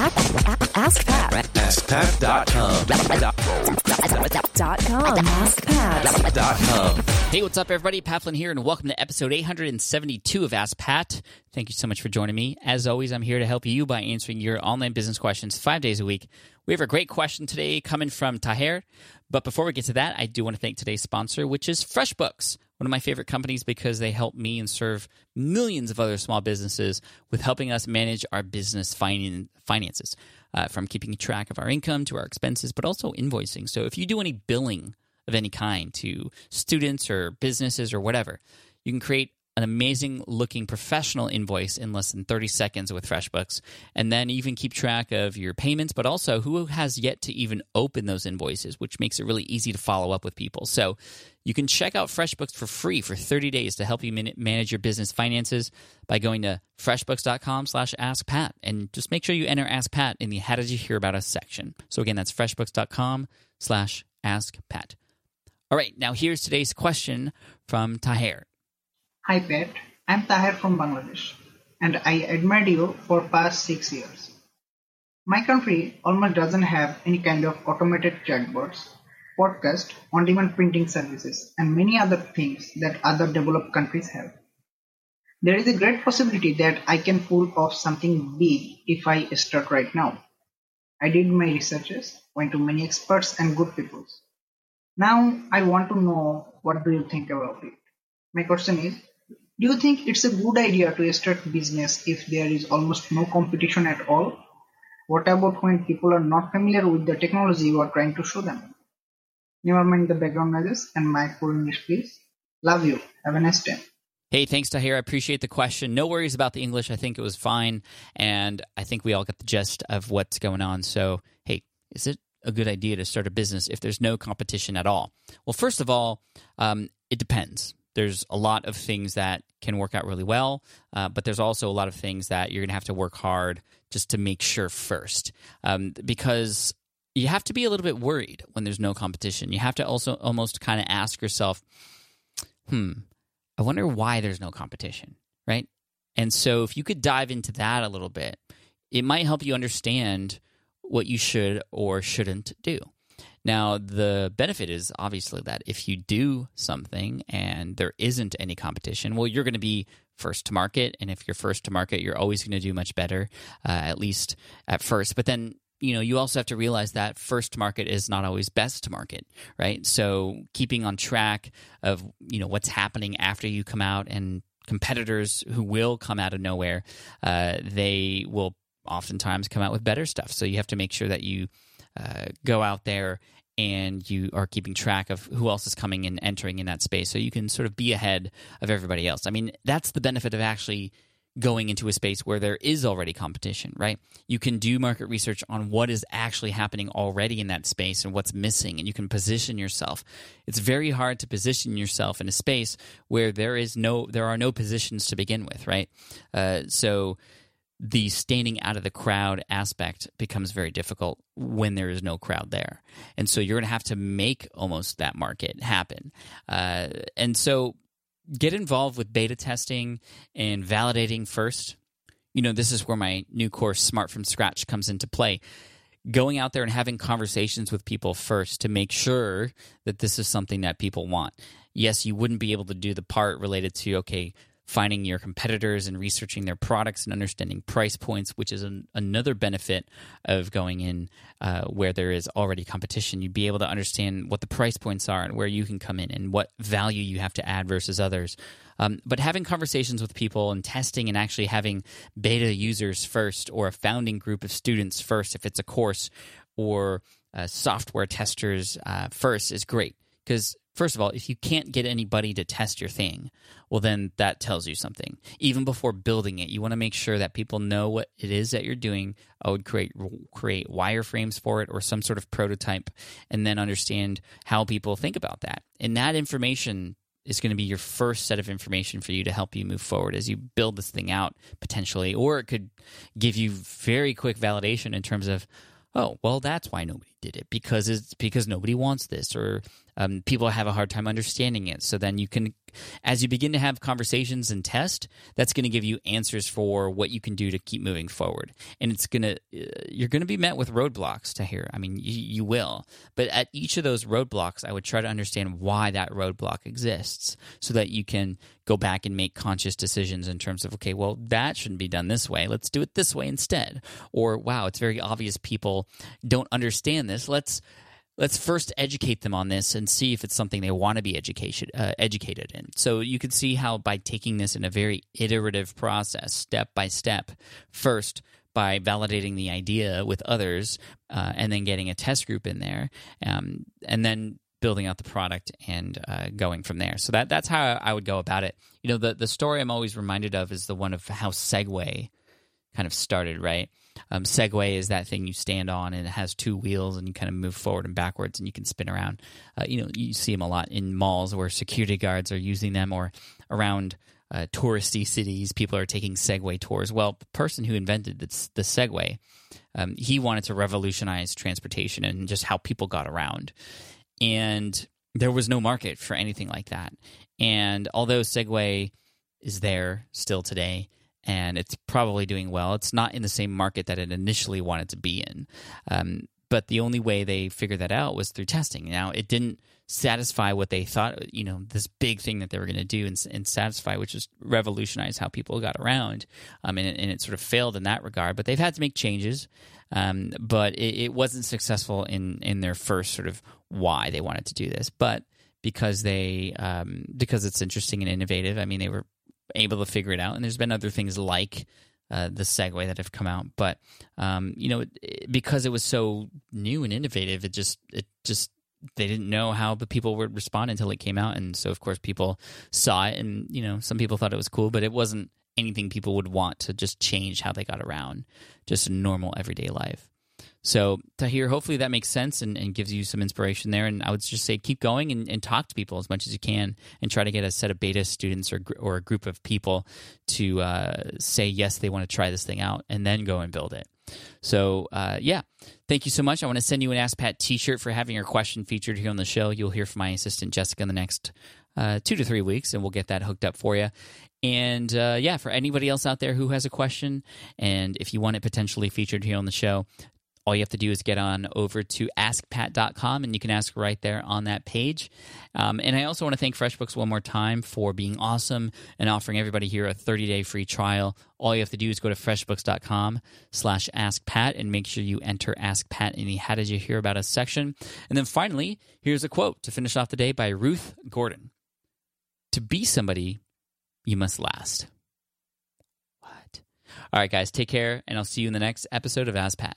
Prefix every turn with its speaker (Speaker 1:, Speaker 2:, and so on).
Speaker 1: Ask Pat.
Speaker 2: AskPat.com.
Speaker 1: Dot com. Ask Pat.
Speaker 2: Dot com.
Speaker 3: Hey, what's up, everybody? Pat Flynn here, and welcome to episode 872 of Ask Pat. Thank you so much for joining me. As always, I'm here to help you by answering your online business questions five days a week. We have a great question today coming from Taher. But before we get to that, I do want to thank today's sponsor, which is FreshBooks, one of my favorite companies because they help me and serve millions of other small businesses with helping us manage our business finan- finances, uh, from keeping track of our income to our expenses, but also invoicing. So if you do any billing of any kind to students or businesses or whatever, you can create an amazing looking professional invoice in less than 30 seconds with FreshBooks. And then even keep track of your payments, but also who has yet to even open those invoices, which makes it really easy to follow up with people. So you can check out FreshBooks for free for 30 days to help you manage your business finances by going to freshbooks.com slash askpat. And just make sure you enter Ask Pat in the How Did You Hear About Us section. So again, that's freshbooks.com slash askpat. All right, now here's today's question from Taher.
Speaker 4: Hi Pat, I'm Tahir from Bangladesh and I admired you for past 6 years. My country almost doesn't have any kind of automated chatbots, podcast, on-demand printing services and many other things that other developed countries have. There is a great possibility that I can pull off something big if I start right now. I did my researches, went to many experts and good people. Now I want to know what do you think about it. My question is, do you think it's a good idea to start a business if there is almost no competition at all? What about when people are not familiar with the technology you are trying to show them? Never mind the background noises and my poor English please. Love you. Have a nice day.
Speaker 3: Hey, thanks, Tahir. I appreciate the question. No worries about the English. I think it was fine. And I think we all got the gist of what's going on. So, hey, is it a good idea to start a business if there's no competition at all? Well, first of all, um, it depends. There's a lot of things that can work out really well, uh, but there's also a lot of things that you're going to have to work hard just to make sure first. Um, because you have to be a little bit worried when there's no competition. You have to also almost kind of ask yourself, hmm, I wonder why there's no competition, right? And so if you could dive into that a little bit, it might help you understand what you should or shouldn't do. Now, the benefit is obviously that if you do something and there isn't any competition, well, you're going to be first to market. And if you're first to market, you're always going to do much better, uh, at least at first. But then you know you also have to realize that first to market is not always best to market right so keeping on track of you know what's happening after you come out and competitors who will come out of nowhere uh, they will oftentimes come out with better stuff so you have to make sure that you uh, go out there and you are keeping track of who else is coming and entering in that space so you can sort of be ahead of everybody else i mean that's the benefit of actually going into a space where there is already competition, right? You can do market research on what is actually happening already in that space and what's missing, and you can position yourself. It's very hard to position yourself in a space where there is no, there are no positions to begin with, right? Uh, so the standing out of the crowd aspect becomes very difficult when there is no crowd there, and so you're going to have to make almost that market happen. Uh, and so get involved with beta testing and validating first. You know, this is where my new course, Smart from Scratch, comes into play. Going out there and having conversations with people first to make sure that this is something that people want. Yes, you wouldn't be able to do the part related to, okay, finding your competitors and researching their products and understanding price points, which is an, another benefit of going in uh, where there is already competition. You'd be able to understand what the price points are and where you can come in and what value you have to add versus others. Um, but having conversations with people and testing and actually having beta users first or a founding group of students first, if it's a course, or uh, software testers uh, first is great because first of all, if you can't get anybody to test your thing, well, then that tells you something. Even before building it, you want to make sure that people know what it is that you're doing. I would create create wireframes for it or some sort of prototype, and then understand how people think about that. And that information is going to be your first set of information for you to help you move forward as you build this thing out potentially, or it could give you very quick validation in terms of oh well that's why nobody did it because it's because nobody wants this or um, people have a hard time understanding it. So then you can, as you begin to have conversations and test, that's going to give you answers for what you can do to keep moving forward. And it's going to, uh, you're going to be met with roadblocks Tahir. I mean, you, you will. But at each of those roadblocks, I would try to understand why that roadblock exists so that you can go back and make conscious decisions in terms of, okay, well, that shouldn't be done this way. Let's do it this way instead. Or, wow, it's very obvious people don't understand this. Let's let's first educate them on this and see if it's something they want to be education, uh, educated in. So you can see how by taking this in a very iterative process, step by step, first by validating the idea with others, uh, and then getting a test group in there, um, and then building out the product and uh, going from there. So that that's how I would go about it. You know, the the story I'm always reminded of is the one of how Segway kind of started, right? Um, Segway is that thing you stand on and it has two wheels and you kind of move forward and backwards and you can spin around. Uh, you know, you see them a lot in malls where security guards are using them or around uh, touristy cities. People are taking Segway tours. Well, the person who invented the, the Segway, um, he wanted to revolutionize transportation and just how people got around. And there was no market for anything like that. And although Segway is there still today, and it's probably doing well. It's not in the same market that it initially wanted to be in. Um, but the only way they figured that out was through testing. Now, it didn't satisfy what they thought, you know, this big thing that they were going to do and, and, satisfy, which is revolutionize how people got around. Um, and, it, and, it, sort of failed in that regard. But they've had to make changes. Um, but it, it, wasn't successful in, in their first sort of why they wanted to do this. But because they um, because it's interesting and innovative. I mean, they were able to figure it out. And there's been other things like uh, the Segway that have come out, but um, you know, it, because it was so new and innovative, it just it just they didn't know how the people would respond until it came out, and so of course people saw it, and you know, some people thought it was cool, but it wasn't anything people would want to just change how they got around, just normal everyday life. So, Tahir, hopefully that makes sense and, and, gives you some inspiration there. And I would just say keep going and, and, talk to people as much as you can and try to get a set of beta students or, or a group of people to uh, say, yes, they want to try this thing out and then go and build it. So, uh, yeah, thank you so much. I want to send you an Ask Pat t shirt for having your question featured here on the show. You'll hear from my assistant, Jessica, in the next uh, two to three weeks, and we'll get that hooked up for you. And uh, yeah, for anybody else out there who has a question, and if you want it potentially featured here on the show, all you have to do is get on over to askpat.com and you can ask right there on that page. Um, and I also want to thank FreshBooks one more time for being awesome and offering everybody here a 30-day free trial. All you have to do is go to freshbooks.com slash askpat and make sure you enter Ask Pat in the How Did You Hear About Us section. And then finally, here's a quote to finish off the day by Ruth Gordon. To be somebody, you must last. What? All right, guys, take care, and I'll see you in the next episode of Ask Pat.